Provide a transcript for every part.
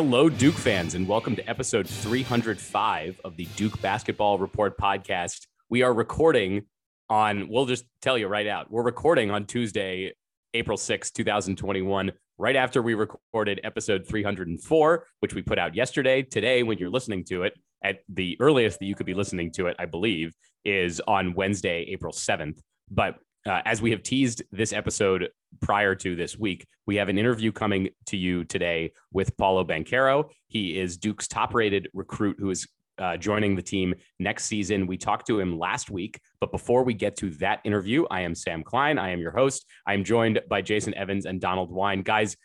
Hello, Duke fans, and welcome to episode 305 of the Duke Basketball Report podcast. We are recording on, we'll just tell you right out, we're recording on Tuesday, April 6, 2021, right after we recorded episode 304, which we put out yesterday. Today, when you're listening to it, at the earliest that you could be listening to it, I believe, is on Wednesday, April 7th. But uh, as we have teased this episode prior to this week, we have an interview coming to you today with Paolo Banchero. He is Duke's top rated recruit who is uh, joining the team next season. We talked to him last week, but before we get to that interview, I am Sam Klein. I am your host. I am joined by Jason Evans and Donald Wine. Guys,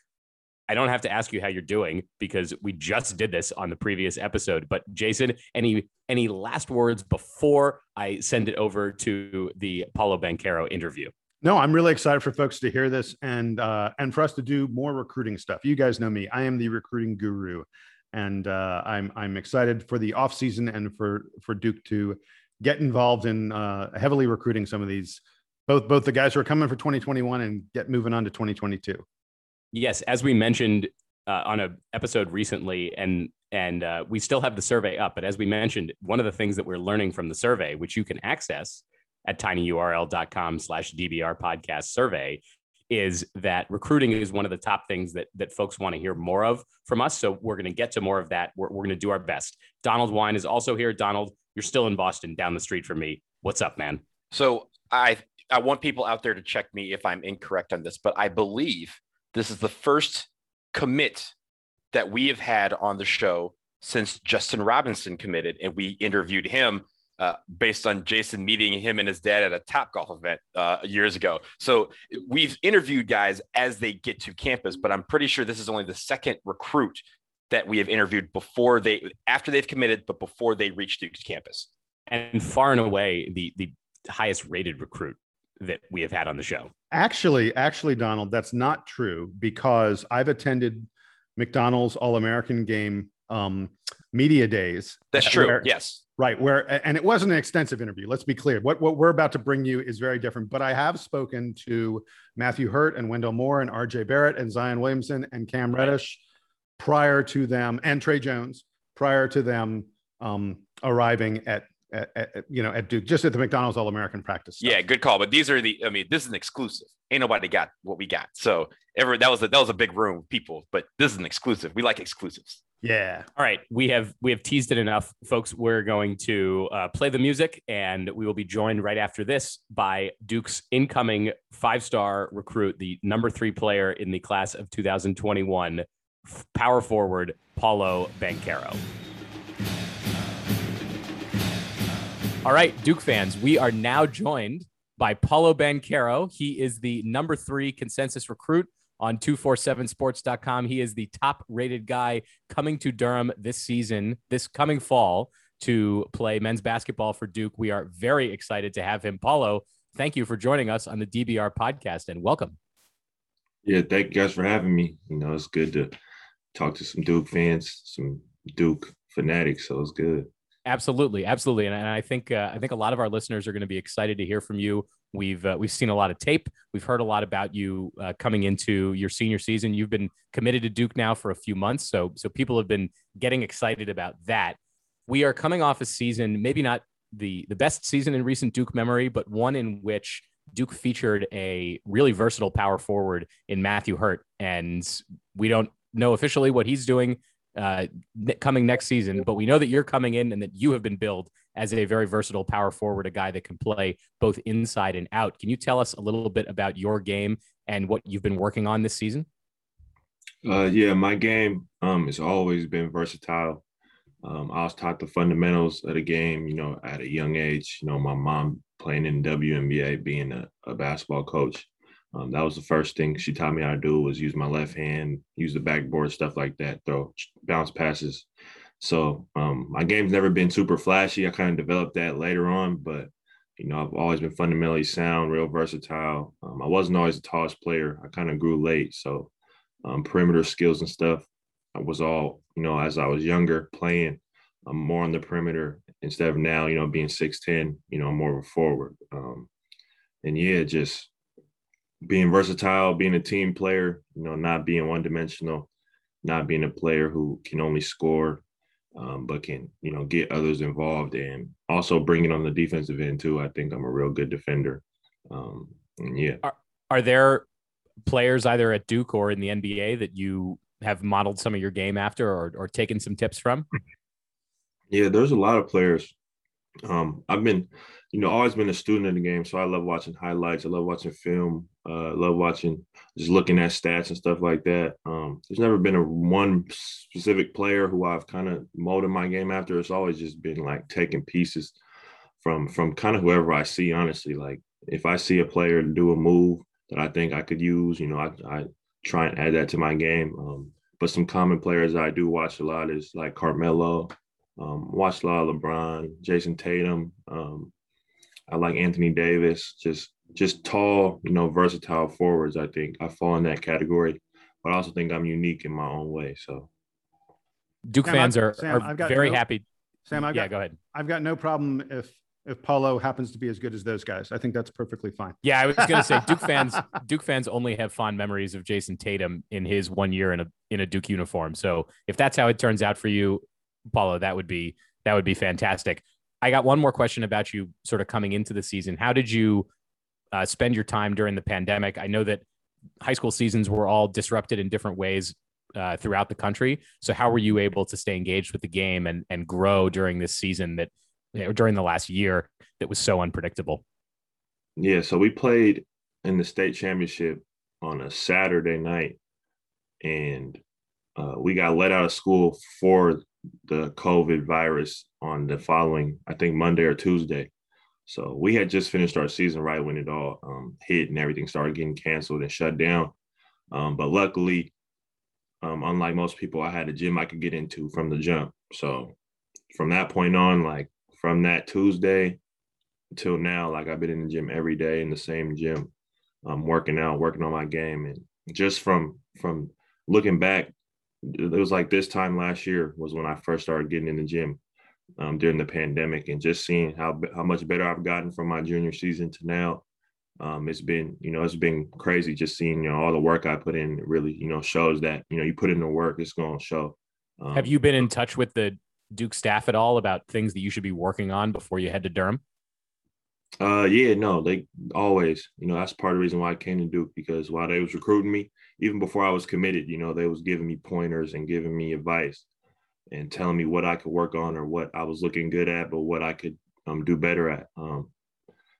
I don't have to ask you how you're doing because we just did this on the previous episode. But Jason, any any last words before I send it over to the Paolo Banchero interview? No, I'm really excited for folks to hear this and uh, and for us to do more recruiting stuff. You guys know me; I am the recruiting guru, and uh, I'm I'm excited for the off season and for for Duke to get involved in uh, heavily recruiting some of these both both the guys who are coming for 2021 and get moving on to 2022. Yes, as we mentioned uh, on a episode recently, and and uh, we still have the survey up. But as we mentioned, one of the things that we're learning from the survey, which you can access at tinyurl.com slash dbr podcast survey, is that recruiting is one of the top things that that folks want to hear more of from us. So we're going to get to more of that. We're, we're going to do our best. Donald Wine is also here. Donald, you're still in Boston, down the street from me. What's up, man? So I I want people out there to check me if I'm incorrect on this, but I believe this is the first commit that we have had on the show since Justin Robinson committed, and we interviewed him uh, based on Jason meeting him and his dad at a Top Golf event uh, years ago. So we've interviewed guys as they get to campus, but I'm pretty sure this is only the second recruit that we have interviewed before they after they've committed, but before they reach Duke's campus. And far and away the the highest rated recruit that we have had on the show. Actually, actually, Donald, that's not true because I've attended McDonald's All American Game um, media days. That's true. Where, yes. Right. Where and it wasn't an extensive interview. Let's be clear. What what we're about to bring you is very different. But I have spoken to Matthew Hurt and Wendell Moore and R.J. Barrett and Zion Williamson and Cam Reddish prior to them and Tre Jones prior to them um, arriving at at, at, you know at Duke, just at the McDonald's All American practice. Stuff. Yeah, good call. But these are the. I mean, this is an exclusive. Ain't nobody got what we got. So ever that was a that was a big room, people. But this is an exclusive. We like exclusives. Yeah. All right, we have we have teased it enough, folks. We're going to uh, play the music, and we will be joined right after this by Duke's incoming five-star recruit, the number three player in the class of 2021, power forward Paolo Banchero. All right, Duke fans, we are now joined by Paolo Banchero. He is the number three consensus recruit on 247sports.com. He is the top rated guy coming to Durham this season, this coming fall to play men's basketball for Duke. We are very excited to have him. Paolo, thank you for joining us on the DBR podcast and welcome. Yeah, thank you guys for having me. You know, it's good to talk to some Duke fans, some Duke fanatics. So it's good. Absolutely, absolutely, and, and I think uh, I think a lot of our listeners are going to be excited to hear from you. We've uh, we've seen a lot of tape. We've heard a lot about you uh, coming into your senior season. You've been committed to Duke now for a few months, so so people have been getting excited about that. We are coming off a season, maybe not the the best season in recent Duke memory, but one in which Duke featured a really versatile power forward in Matthew Hurt, and we don't know officially what he's doing uh, coming next season. But we know that you're coming in and that you have been billed as a very versatile power forward, a guy that can play both inside and out. Can you tell us a little bit about your game and what you've been working on this season? Uh, yeah, my game um, has always been versatile. Um, I was taught the fundamentals of the game, you know, at a young age. You know, my mom playing in WNBA, being a, a basketball coach. Um, that was the first thing she taught me how to do was use my left hand, use the backboard, stuff like that, throw bounce passes. So um, my game's never been super flashy. I kind of developed that later on, but you know I've always been fundamentally sound, real versatile. Um, I wasn't always the tallest player. I kind of grew late, so um, perimeter skills and stuff. I was all you know as I was younger playing. I'm more on the perimeter instead of now, you know, being 6'10, you know, I'm more of a forward. Um, and yeah, just being versatile, being a team player, you know, not being one dimensional. not being a player who can only score, um, but can you know get others involved and also bringing on the defensive end too. I think I'm a real good defender. Um, yeah. Are, are there players either at Duke or in the NBA that you have modeled some of your game after or, or taken some tips from? Yeah, there's a lot of players. Um, I've been, you know, always been a student of the game, so I love watching highlights. I love watching film. Uh, love watching, just looking at stats and stuff like that. Um, there's never been a one specific player who I've kind of molded my game after. It's always just been like taking pieces from from kind of whoever I see. Honestly, like if I see a player do a move that I think I could use, you know, I, I try and add that to my game. Um, but some common players I do watch a lot is like Carmelo, um, watch a lot of LeBron, Jayson Tatum. Um, I like Anthony Davis, just just tall, you know, versatile forwards. I think I fall in that category, but I also think I'm unique in my own way. So, Duke Sam, fans are, Sam, are very no, happy. Sam, I've yeah, got, go ahead. I've got no problem if if Paolo happens to be as good as those guys. I think that's perfectly fine. Yeah, I was going to say Duke fans. Duke fans only have fond memories of Jayson Tatum in his one year in a in a Duke uniform. So if that's how it turns out for you, Paolo, that would be that would be fantastic. I got one more question about you, sort of coming into the season. How did you uh, spend your time during the pandemic? I know that high school seasons were all disrupted in different ways uh, throughout the country. So how were you able to stay engaged with the game and and grow during this season that you know, during the last year that was so unpredictable? Yeah, so we played in the state championship on a Saturday night, and uh, we got let out of school for the COVID virus on the following, I think Monday or Tuesday. So we had just finished our season right when it all um, hit and everything started getting canceled and shut down. Um, but luckily, um, unlike most people, I had a gym I could get into from the jump. So from that point on, like from that Tuesday until now, like I've been in the gym every day in the same gym, um, working out, working on my game, and just from from looking back, it was like this time last year was when I first started getting in the gym um, during the pandemic, and just seeing how how much better I've gotten from my junior season to now. Um, it's been, you know, it's been crazy just seeing, you know, all the work I put in really, you know, shows that, you know, you put in the work, it's going to show. Um, Have you been in touch with the Duke staff at all about things that you should be working on before you head to Durham? Uh, yeah, no, they always, you know, that's part of the reason why I came to Duke because while they was recruiting me, even before I was committed, you know, they was giving me pointers and giving me advice and telling me what I could work on or what I was looking good at, but what I could um, do better at. Um,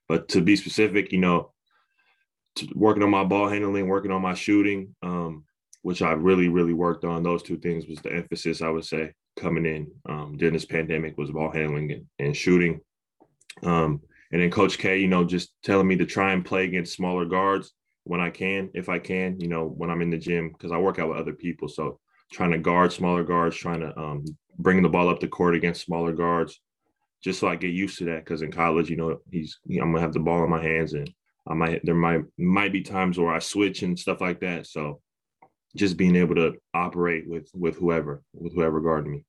but to be specific, you know, working on my ball handling, working on my shooting, um, which I really, really worked on. Those two things was the emphasis I would say coming in um, during this pandemic was ball handling and, and shooting. Um, and then Coach K, you know, just telling me to try and play against smaller guards when I can, if I can, you know, when I'm in the gym, because I work out with other people. So trying to guard smaller guards, trying to um, bring the ball up the court against smaller guards, just so I get used to that. Because in college, you know, he's you know, I'm gonna have the ball in my hands, and I might there might might be times where I switch and stuff like that. So just being able to operate with with whoever with whoever guarding me.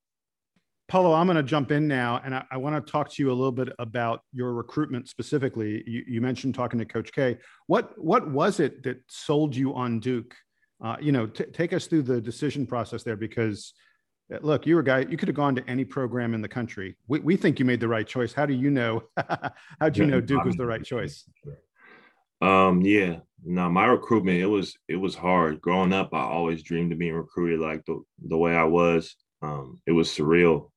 Paolo, I'm going to jump in now, and I, I want to talk to you a little bit about your recruitment specifically. You, you, mentioned talking to Coach K. What what was it that sold you on Duke? Uh, you know, t- take us through the decision process there, because uh, look, you were a guy. You could have gone to any program in the country. We, we think you made the right choice. How do you know? how do you know Duke was the right choice? Um, yeah, no, my recruitment it was it was hard. Growing up, I always dreamed of being recruited like the the way I was. Um, it was surreal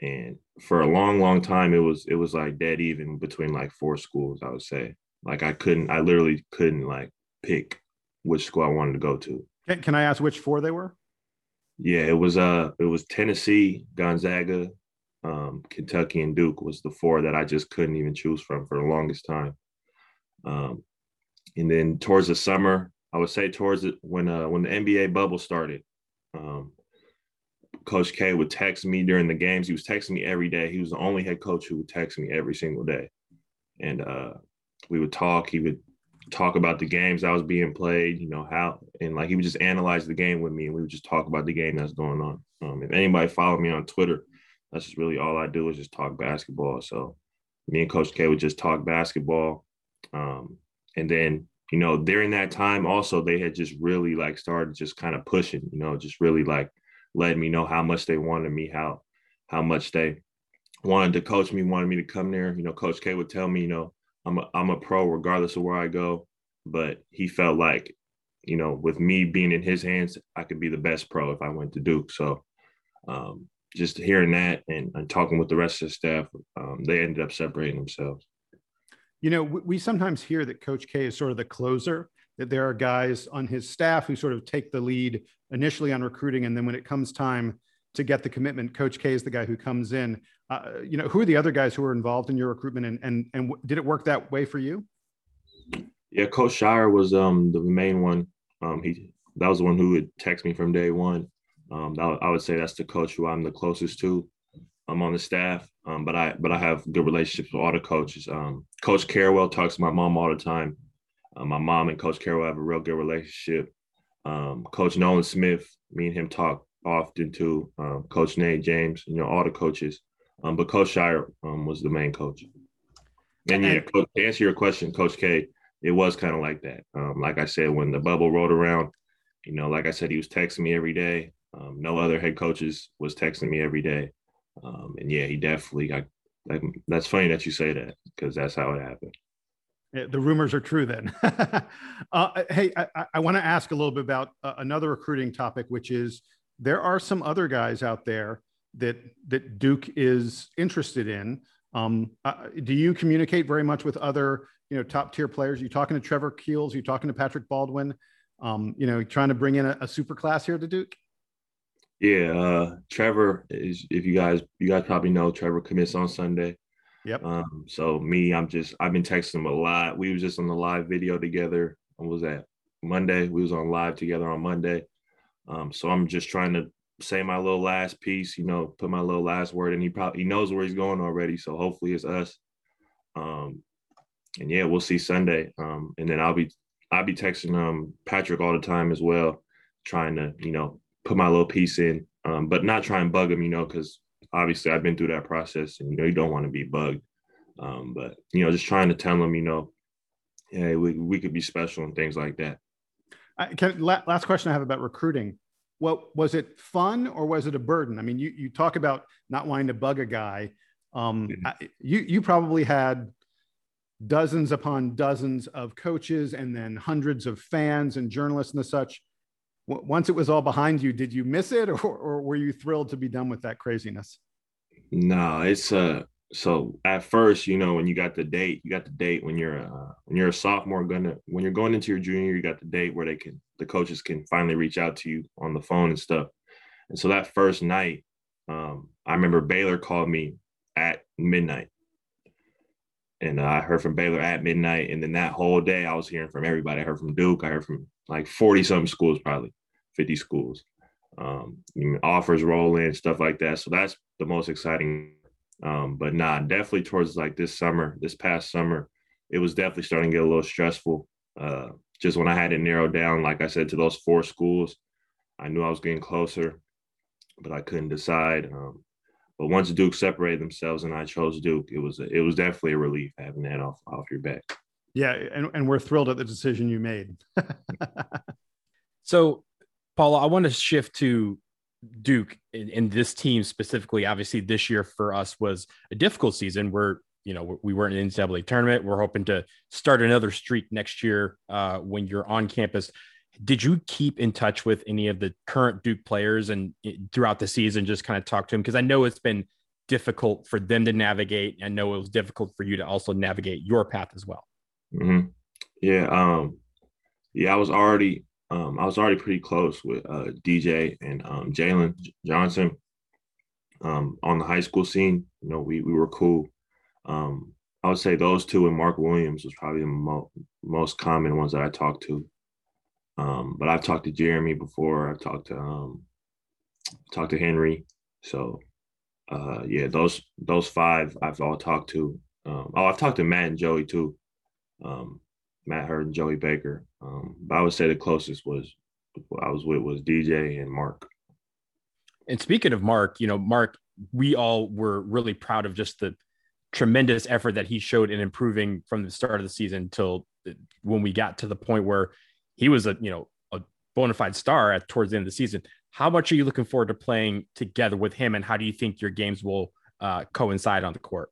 and for a long long time it was it was like dead even between like four schools i would say. Like i couldn't i literally couldn't like pick which school i wanted to go to. Can, can i ask which four they were? Yeah it was uh it was tennessee gonzaga um kentucky and duke was the four that i just couldn't even choose from for the longest time. Um and then towards the summer i would say towards it when uh when the nba bubble started um Coach K would text me during the games. He was texting me every day. He was the only head coach who would text me every single day. And uh, we would talk. He would talk about the games that was being played, you know, how, and like he would just analyze the game with me and we would just talk about the game that's going on. Um, if anybody followed me on Twitter, that's just really all I do is just talk basketball. So me and Coach K would just talk basketball. Um, and then, you know, during that time also they had just really like started just kind of pushing, you know, just really like letting me know how much they wanted me, how how much they wanted to coach me, wanted me to come there. You know, Coach K would tell me, you know, I'm a I'm a pro regardless of where I go. But he felt like, you know, with me being in his hands, I could be the best pro if I went to Duke. So um, just hearing that and, and, talking with the rest of the staff, um, they ended up separating themselves. You know, we sometimes hear that Coach K is sort of the closer, that there are guys on his staff who sort of take the lead initially on recruiting. And then when it comes time to get the commitment, Coach K is the guy who comes in. Uh, you know, who are the other guys who are involved in your recruitment and, and, and did it work that way for you? Yeah, Coach Scheyer was um, the main one. Um, he that was the one who would text me from day one. Um, I would say that's the coach who I'm the closest to. I'm on the staff, um, but I but I have good relationships with all the coaches. Um, Coach Carrawell talks to my mom all the time. Uh, my mom and Coach Carrawell have a real good relationship. Um, Coach Nolan Smith, me and him talk often too. Um, coach Nate James, you know, all the coaches. Um, but Coach Scheyer um, was the main coach. And yeah, coach, to answer your question, Coach K, it was kind of like that. like I said, when the bubble rolled around, you know, like I said, he was texting me every day. no other head coaches was texting me every day. Um, and yeah, he definitely got. Like, that's funny that you say that because that's how it happened. Yeah, the rumors are true then. uh, hey, I, I want to ask a little bit about uh, another recruiting topic, which is there are some other guys out there that that Duke is interested in. Um, uh, do you communicate very much with other you know top tier players? Are you talking to Trevor Keels? Are you talking to Patrick Baldwin? Um, you know, trying to bring in a, a super class here to Duke. Yeah, uh, Trevor is. If you guys, you guys probably know Trevor commits on Sunday. Yep. Um, so me, I'm just. I've been texting him a lot. We was just on the live video together. What was that? Monday. We was on live together on Monday. Um, so I'm just trying to say my little last piece. You know, put my little last word, and he probably he knows where he's going already. So hopefully it's us. Um, and yeah, we'll see Sunday. Um, and then I'll be I'll be texting um Patrick all the time as well, trying to you know put my little piece in, um, but not try and bug him, you know, because obviously I've been through that process and, you know, you don't want to be bugged. Um, but, you know, just trying to tell them, you know, hey, we, we could be special and things like that. I can, last question I have about recruiting. Well, was it fun or was it a burden? I mean, you, you talk about not wanting to bug a guy. Um, mm-hmm. I, you, you probably had dozens upon dozens of coaches and then hundreds of fans and journalists and the such once it was all behind you, did you miss it or, or were you thrilled to be done with that craziness? No, it's uh so at first, you know, when you got the date, you got the date when you're uh, when you're a sophomore gonna when you're going into your junior, you got the date where they can the coaches can finally reach out to you on the phone and stuff. And so that first night, um, I remember Baylor called me at midnight. And uh, I heard from Baylor at midnight. And then that whole day, I was hearing from everybody. I heard from Duke. I heard from like 40 something schools, probably 50 schools. Um, offers roll in, stuff like that. So that's the most exciting. Um, but nah, definitely towards like this summer, this past summer, it was definitely starting to get a little stressful. Uh, just when I had it narrowed down, like I said, to those four schools, I knew I was getting closer, but I couldn't decide. Um, but once Duke separated themselves and I chose Duke, it was a, it was definitely a relief having that off off your back. Yeah, and, and we're thrilled at the decision you made. so, Paolo, I want to shift to Duke and, this team specifically. Obviously, this year for us was a difficult season. We're you know we weren't in the NCAA tournament. We're hoping to start another streak next year uh, when you're on campus. Did you keep in touch with any of the current Duke players and throughout the season? Just kind of talk to them because I know it's been difficult for them to navigate. I know it was difficult for you to also navigate your path as well. Mm-hmm. Yeah. Um, yeah, I was already um, I was already pretty close with uh, DJ and um, Jalen Johnson um, on the high school scene. You know, we we were cool. Um, I would say those two and Mark Williams was probably the mo- most common ones that I talked to. Um, but I've talked to Jeremy before. I've talked to um, talked to Henry. So uh, yeah, those those five I've all talked to. Um, oh, I've talked to Matt and Joey too um, Matt Hurt and Joey Baker. Um, but I would say the closest was I was with was DJ and Mark. And speaking of Mark, you know, Mark, we all were really proud of just the tremendous effort that he showed in improving from the start of the season till when we got to the point where he was a you know a bona fide star at towards the end of the season. How much are you looking forward to playing together with him, and how do you think your games will uh, coincide on the court?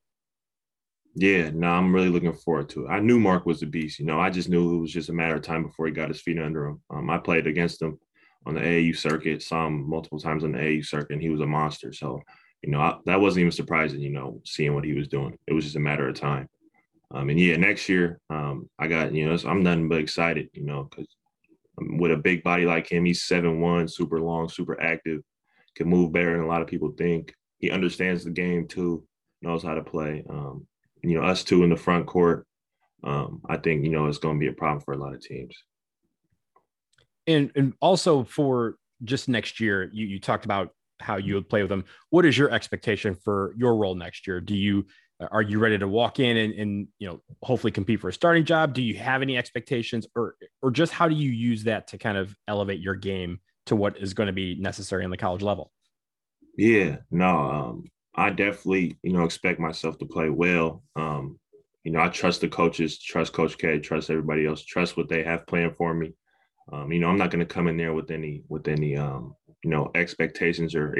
Yeah, no, I'm really looking forward to it. I knew Mark was a beast. You know, I just knew it was just a matter of time before he got his feet under him. Um, I played against him on the AAU circuit, saw him multiple times on the AAU circuit, and he was a monster. So, you know, I, that wasn't even surprising. You know, seeing what he was doing, it was just a matter of time. Um, and yeah, next year, um, I got you know, I'm nothing but excited. You know, because with a big body like him, he's seven one, super long, super active, can move better than a lot of people think. He understands the game too, knows how to play. Um, you know, us two in the front court, um, I think, you know, it's going to be a problem for a lot of teams. And, and also for just next year, you, you talked about how you would play with them. What is your expectation for your role next year? Do you, are you ready to walk in and, and you know, hopefully compete for a starting job? Do you have any expectations or, or just how do you use that to kind of elevate your game to what is going to be necessary on the college level? Yeah, no, um, I definitely, you know, expect myself to play well. Um, you know, I trust the coaches, trust Coach K, trust everybody else, trust what they have planned for me. Um, you know, I'm not going to come in there with any with any um, you know expectations or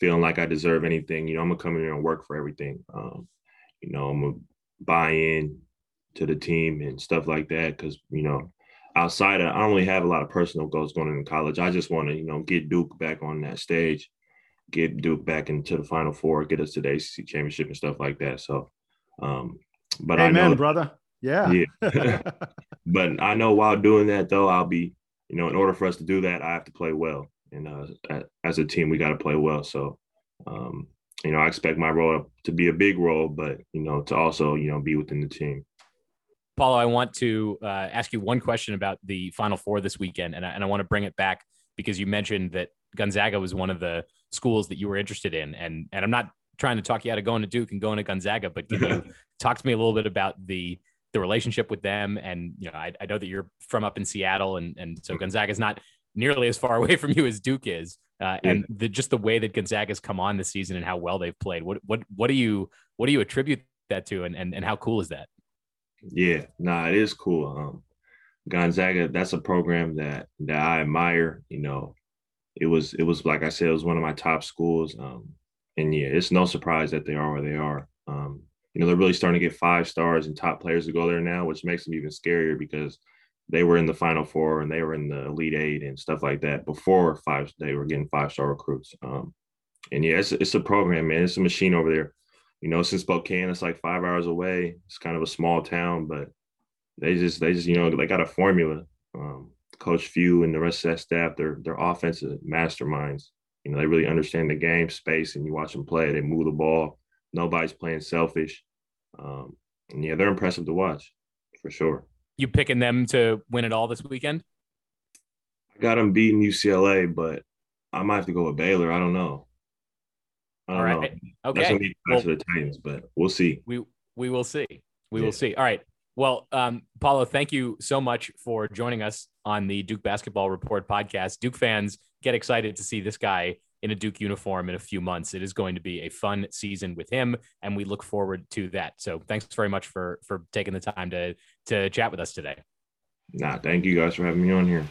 feeling like I deserve anything. You know, I'm gonna come in here and work for everything. Um, you know, I'm gonna buy in to the team and stuff like that because you know, outside of I don't really have a lot of personal goals going into college. I just want to you know get Duke back on that stage get Duke back into the Final Four, get us to the ACC championship and stuff like that. So, um, but Amen, I know, brother. Yeah, yeah. but I know while doing that, though, I'll be, you know, in order for us to do that, I have to play well, and uh, as a team, we got to play well. So, um, you know, I expect my role to be a big role, but you know, to also, you know, be within the team. Paolo, I want to uh, ask you one question about the Final Four this weekend, and I, and I want to bring it back because you mentioned that Gonzaga was one of the schools that you were interested in. And and I'm not trying to talk you out of going to Duke and going to Gonzaga, but can you talk to me a little bit about the the relationship with them? And you know, I, I know that you're from up in Seattle, and and so Gonzaga is not nearly as far away from you as Duke is. Uh, and the, just the way that Gonzaga's come on this season and how well they've played. What what what do you what do you attribute that to, and and, and how cool is that? Yeah, nah, it is cool. Um, Gonzaga, that's a program that that I admire. You know, it was it was like I said, it was one of my top schools. Um, and yeah, it's no surprise that they are where they are. Um, you know, they're really starting to get five stars and top players to go there now, which makes them even scarier because they were in the final four and they were in the elite eight and stuff like that before five they were getting five star recruits. Um, and yeah, it's, it's a program, man. It's a machine over there. You know, since Spokane, it's like five hours away. It's kind of a small town, but they just they just you know they got a formula. Um, Coach Few and the rest of that staff, they're they're offensive masterminds. You know, they really understand the game space, and you watch them play. They move the ball. Nobody's playing selfish. Um, and yeah, they're impressive to watch for sure. You picking them to win it all this weekend? I got them beating UCLA, but I might have to go with Baylor. I don't know. I don't all right. Know. Okay. That's gonna be well, the Titans, but we'll see. We we will see. We yeah. will see. All right. Well, um, Paolo, thank you so much for joining us on the Duke Basketball Report podcast. Duke fans get excited to see this guy in a Duke uniform in a few months. It is going to be a fun season with him, and we look forward to that. So, thanks very much for for taking the time to to chat with us today. Nah, thank you guys for having me on here.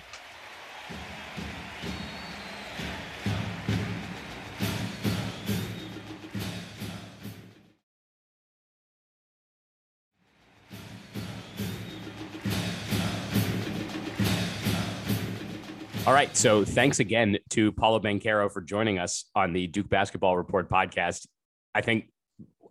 All right. So thanks again to Paolo Banchero for joining us on the Duke Basketball Report podcast. I think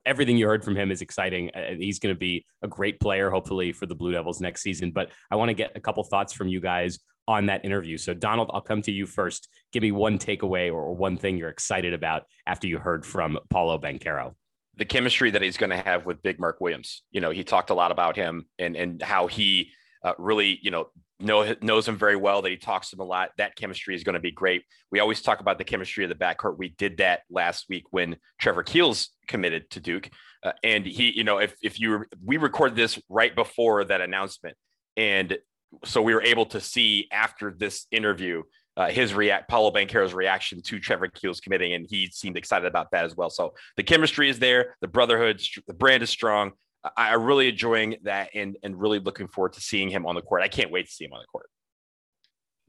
everything you heard from him is exciting. He's going to be a great player, hopefully, for the Blue Devils next season. But I want to get a couple thoughts from you guys on that interview. So, Donald, I'll come to you first. Give me one takeaway or one thing you're excited about after you heard from Paolo Banchero the chemistry that he's going to have with Big Mark Williams. You know, he talked a lot about him and and how he uh, really, you know, know knows him very well. That he talks to him a lot. That chemistry is going to be great. We always talk about the chemistry of the backcourt. We did that last week when Trevor Keels committed to Duke, uh, and he, you know, if if you we recorded this right before that announcement, and so we were able to see after this interview uh, his react Paolo Banchero's reaction to Trevor Keels committing, and he seemed excited about that as well. So the chemistry is there, the brotherhood, the brand is strong. I, I really enjoying that, and and really looking forward to seeing him on the court. I can't wait to see him on the court.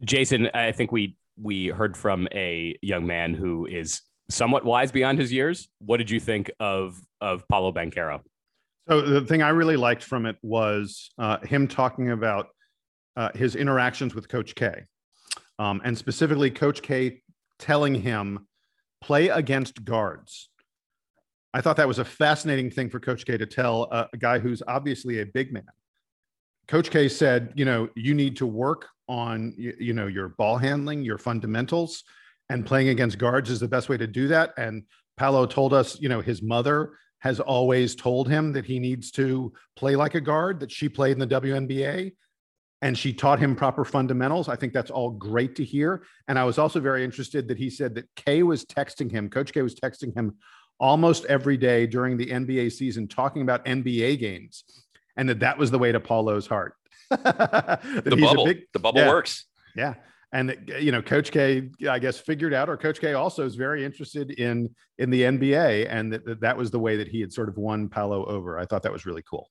Jason, I think we we heard from a young man who is somewhat wise beyond his years. What did you think of of Paolo Banchero? So the thing I really liked from it was uh, him talking about uh, his interactions with Coach K, um, and specifically Coach K telling him play against guards. I thought that was a fascinating thing for Coach K to tell a, a guy who's obviously a big man. Coach K said, you know, you need to work on you, you know your ball handling, your fundamentals, and playing against guards is the best way to do that. And Paolo told us, you know, his mother has always told him that he needs to play like a guard, that she played in the WNBA and she taught him proper fundamentals. I think that's all great to hear. And I was also very interested that he said that K was texting him, Coach K was texting him almost every day during the NBA season, talking about NBA games, and that that was the way to Paolo's heart. the bubble, big, the bubble yeah, works. Yeah. And you know, Coach K, I guess, figured out, or Coach K also is very interested in in the NBA, and that that was the way that he had sort of won Paolo over. I thought that was really cool.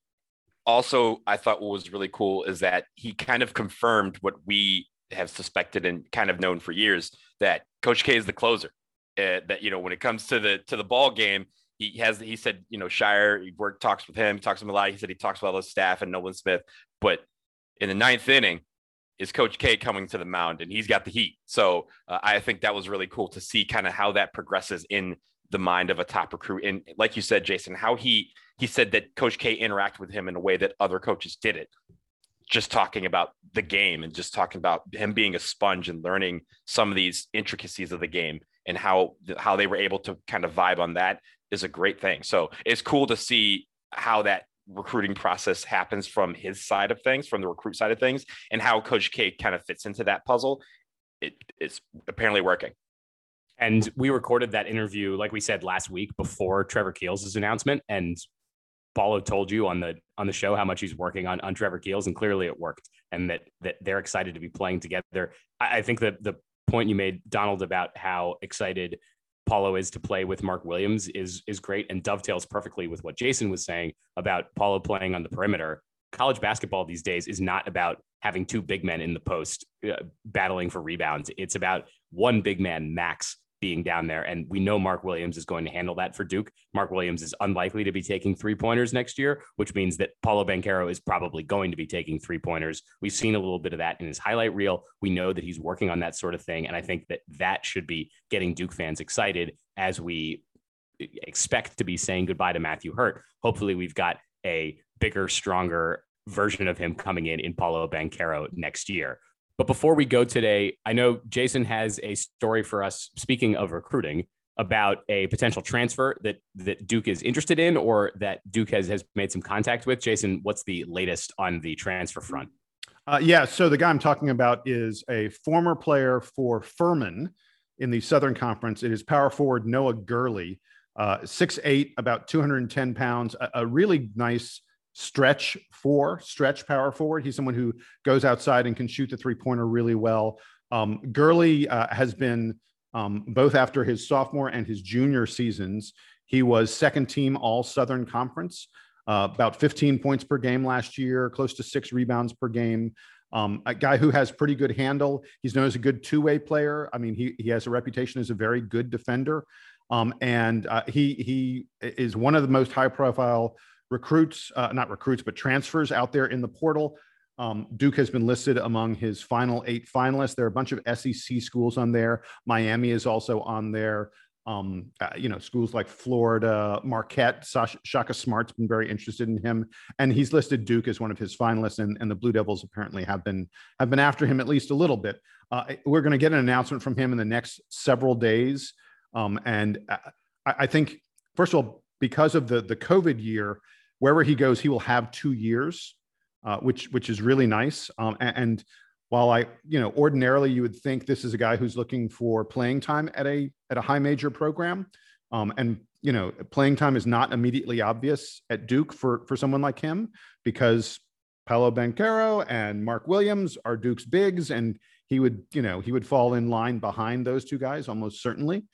Also, I thought what was really cool is that he kind of confirmed what we have suspected and kind of known for years that Coach K is the closer. Uh, that you know, when it comes to the to the ball game, he has he said you know Scheyer he worked talks with him, talks to him a lot. He said he talks with all his staff and Nolan Smith, but in the ninth inning is Coach K coming to the mound and he's got the heat. So uh, I think that was really cool to see kind of how that progresses in the mind of a top recruit. And like you said, Jason, how he he said that Coach K interacted with him in a way that other coaches did it. Just talking about the game and just talking about him being a sponge and learning some of these intricacies of the game and how how they were able to kind of vibe on that is a great thing. So it's cool to see how that recruiting process happens from his side of things, from the recruit side of things, and how Coach K kind of fits into that puzzle. It is apparently working. And we recorded that interview, like we said last week, before Trevor Keels' announcement. And Paolo told you on the on the show how much he's working on on Trevor Keels, and clearly it worked, and that that they're excited to be playing together. I, I think that the point you made, Donald, about how excited Paolo is to play with Mark Williams is is great and dovetails perfectly with what Jason was saying about Paolo playing on the perimeter. College basketball these days is not about having two big men in the post uh, battling for rebounds. It's about one big man max being down there. And we know Mark Williams is going to handle that for Duke. Mark Williams is unlikely to be taking three pointers next year, which means that Paolo Banchero is probably going to be taking three pointers. We've seen a little bit of that in his highlight reel. We know that he's working on that sort of thing. And I think that that should be getting Duke fans excited as we expect to be saying goodbye to Matthew Hurt. Hopefully, we've got a bigger, stronger version of him coming in in Paolo Banchero next year. But before we go today, I know Jason has a story for us. Speaking of recruiting, about a potential transfer that that Duke is interested in, or that Duke has has made some contact with. Jason, what's the latest on the transfer front? Uh, yeah, so the guy I'm talking about is a former player for Furman in the Southern Conference. It is power forward Noah Gurley, uh, 6'8", about 210 pounds, a, a really nice stretch four, stretch power forward. He's someone who goes outside and can shoot the three pointer really well. Um, Gurley uh, has been um, both after his sophomore and his junior seasons. He was second team All Southern Conference, uh, about 15 points per game last year, close to six rebounds per game. Um, a guy who has pretty good handle. He's known as a good two way player. I mean, he, he has a reputation as a very good defender. Um, and uh, he he is one of the most high profile recruits, uh, not recruits, but transfers out there in the portal. Um, Duke has been listed among his final eight finalists. There are a bunch of SEC schools on there. Miami is also on there. Um, uh, you know, schools like Florida, Marquette, Sasha, Shaka Smart's been very interested in him, and he's listed Duke as one of his finalists. And, and the Blue Devils apparently have been have been after him at least a little bit. Uh, we're going to get an announcement from him in the next several days, um, and uh, I, I think first of all, because of the the COVID year, wherever he goes, he will have two years, uh, which which is really nice. Um, and, and, while I, you know, ordinarily you would think this is a guy who's looking for playing time at a at a high major program, um, and you know, playing time is not immediately obvious at Duke for for someone like him because Paolo Banchero and Mark Williams are Duke's bigs, and he would, you know, he would fall in line behind those two guys almost certainly.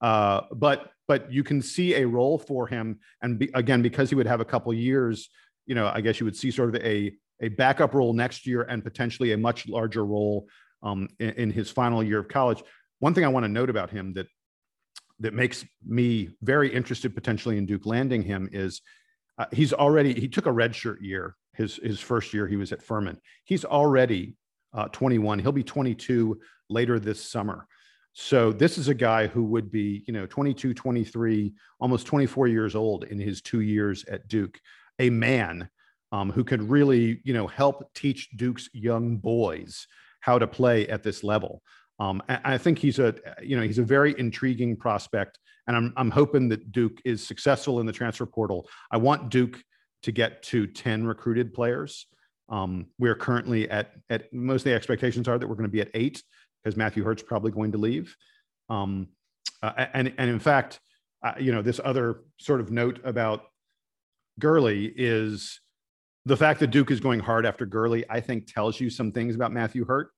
Uh, but but you can see a role for him, and be, again because he would have a couple years, you know, I guess you would see sort of a a backup role next year and potentially a much larger role um, in, in his final year of college. One thing I want to note about him that that makes me very interested potentially in Duke landing him is uh, he's already he took a redshirt year his his first year he was at Furman. He's already uh, 21. He'll be 22 later this summer. So this is a guy who would be, you know, 22, 23, almost 24 years old in his two years at Duke, a man um, who could really, you know, help teach Duke's young boys how to play at this level. Um, I think he's a, you know, he's a very intriguing prospect, and I'm I'm hoping that Duke is successful in the transfer portal. I want Duke to get to 10 recruited players. Um, we're currently at at most of the expectations are that we're going to be at eight because Matthew Hurt's probably going to leave. Um, uh, and and in fact, uh, you know, this other sort of note about Gurley is the fact that Duke is going hard after Gurley. I think tells you some things about Matthew Hurt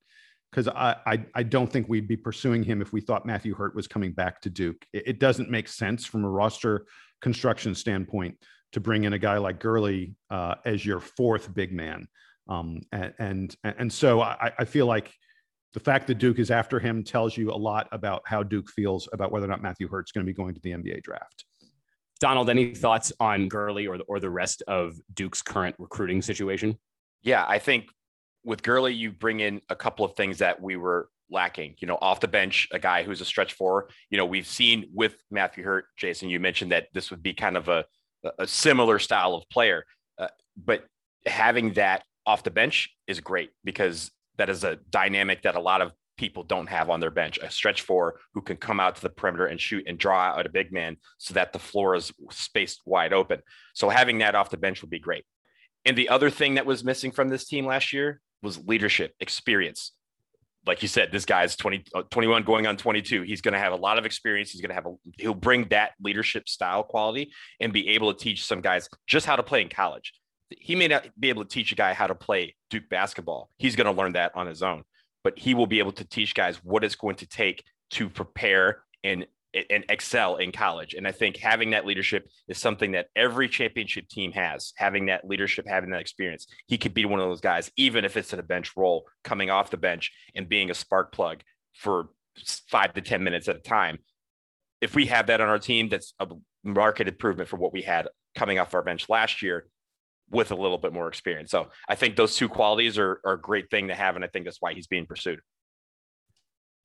because I, I, I don't think we'd be pursuing him if we thought Matthew Hurt was coming back to Duke. It, it, doesn't make sense from a roster construction standpoint to bring in a guy like Gurley uh, as your fourth big man. Um, and, and and so I, I feel like the fact that Duke is after him tells you a lot about how Duke feels about whether or not Matthew Hurt's going to be going to the NBA draft. Donald, any thoughts on Gurley or the, or the rest of Duke's current recruiting situation? Yeah, I think with Gurley, you bring in a couple of things that we were lacking. You know, off the bench, a guy who's a stretch four. You know, we've seen with Matthew Hurt, Jason. You mentioned that this would be kind of a a similar style of player, uh, but having that off the bench is great because that is a dynamic that a lot of people don't have on their bench. A stretch four who can come out to the perimeter and shoot and draw out a big man so that the floor is spaced wide open. So having that off the bench would be great. And the other thing that was missing from this team last year was leadership, experience. Like you said, this guy's 20, uh, 21 going on 22. He's going to have a lot of experience. He's going to have a, he'll bring that leadership style quality and be able to teach some guys just how to play in college. He may not be able to teach a guy how to play Duke basketball. He's going to learn that on his own, but he will be able to teach guys what it's going to take to prepare and and excel in college. And I think having that leadership is something that every championship team has, having that leadership, having that experience. He could be one of those guys, even if it's in a bench role, coming off the bench and being a spark plug for five to 10 minutes at a time. If we have that on our team, that's a market improvement for what we had coming off our bench last year with a little bit more experience. So I think those two qualities are, are a great thing to have. And I think that's why he's being pursued.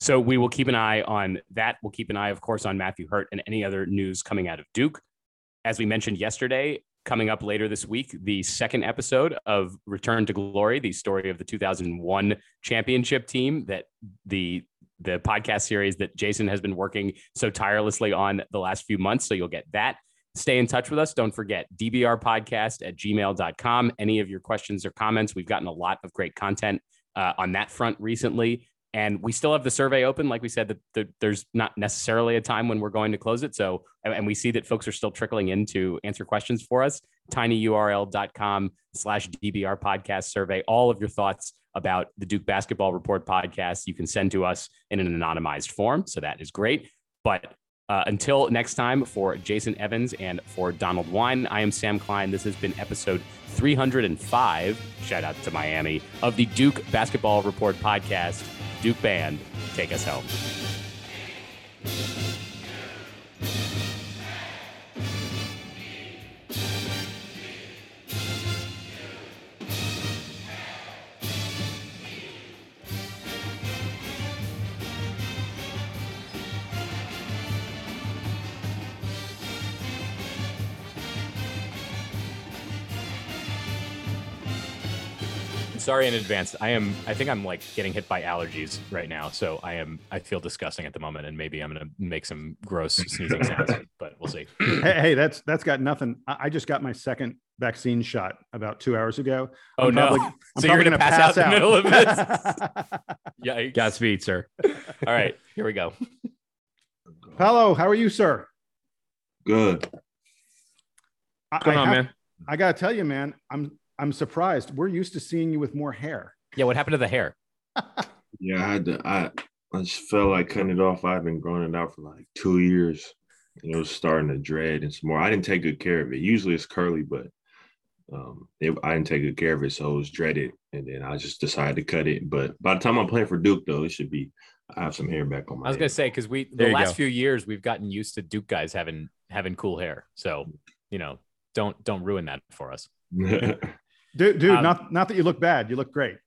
So we will keep an eye on that. We'll keep an eye, of course, on Matthew Hurt and any other news coming out of Duke. As we mentioned yesterday, coming up later this week, the second episode of Return to Glory, the story of the 2001 championship team that the the podcast series that Jason has been working so tirelessly on the last few months. So you'll get that. Stay in touch with us. Don't forget DBR podcast at gmail.com. Any of your questions or comments, we've gotten a lot of great content uh, on that front recently. And we still have the survey open. Like we said, that the, there's not necessarily a time when we're going to close it. So, and we see that folks are still trickling in to answer questions for us. tinyurl.com slash DBR podcast survey. All of your thoughts about the Duke Basketball Report podcast, you can send to us in an anonymized form. So that is great. But uh, until next time, for Jason Evans and for Donald Wine, I am Sam Klein. This has been episode 305. Shout out to Miami of the Duke Basketball Report podcast. Duke Band, take us home. Sorry in advance. I am. I think I'm like getting hit by allergies right now, so I am. I feel disgusting at the moment, and maybe I'm gonna make some gross sneezing sounds, but we'll see. Hey, hey, that's that's got nothing. I just got my second vaccine shot about two hours ago. Oh I'm no! Probably, so you're gonna, gonna pass, pass, out, in the middle of this? yeah, Godspeed, sir. All right, here we go. Hello, how are you, sir? Good. What's going I on, have, man? I gotta tell you, man, I'm I'm surprised. We're used to seeing you with more hair. Yeah, what happened to the hair? Yeah, I had to. I I just felt like cutting it off. I've been growing it out for like two years. And it was starting to dread and some more. I didn't take good care of it. Usually it's curly, but um, it, I didn't take good care of it, so it was dreaded. And then I just decided to cut it. But by the time I'm playing for Duke, though, it should be. I have some hair back on my. I was head. gonna say because we the last go. few years we've gotten used to Duke guys having having cool hair. So you know, don't don't ruin that for us. Dude, dude Um, not not that you look bad, you look great.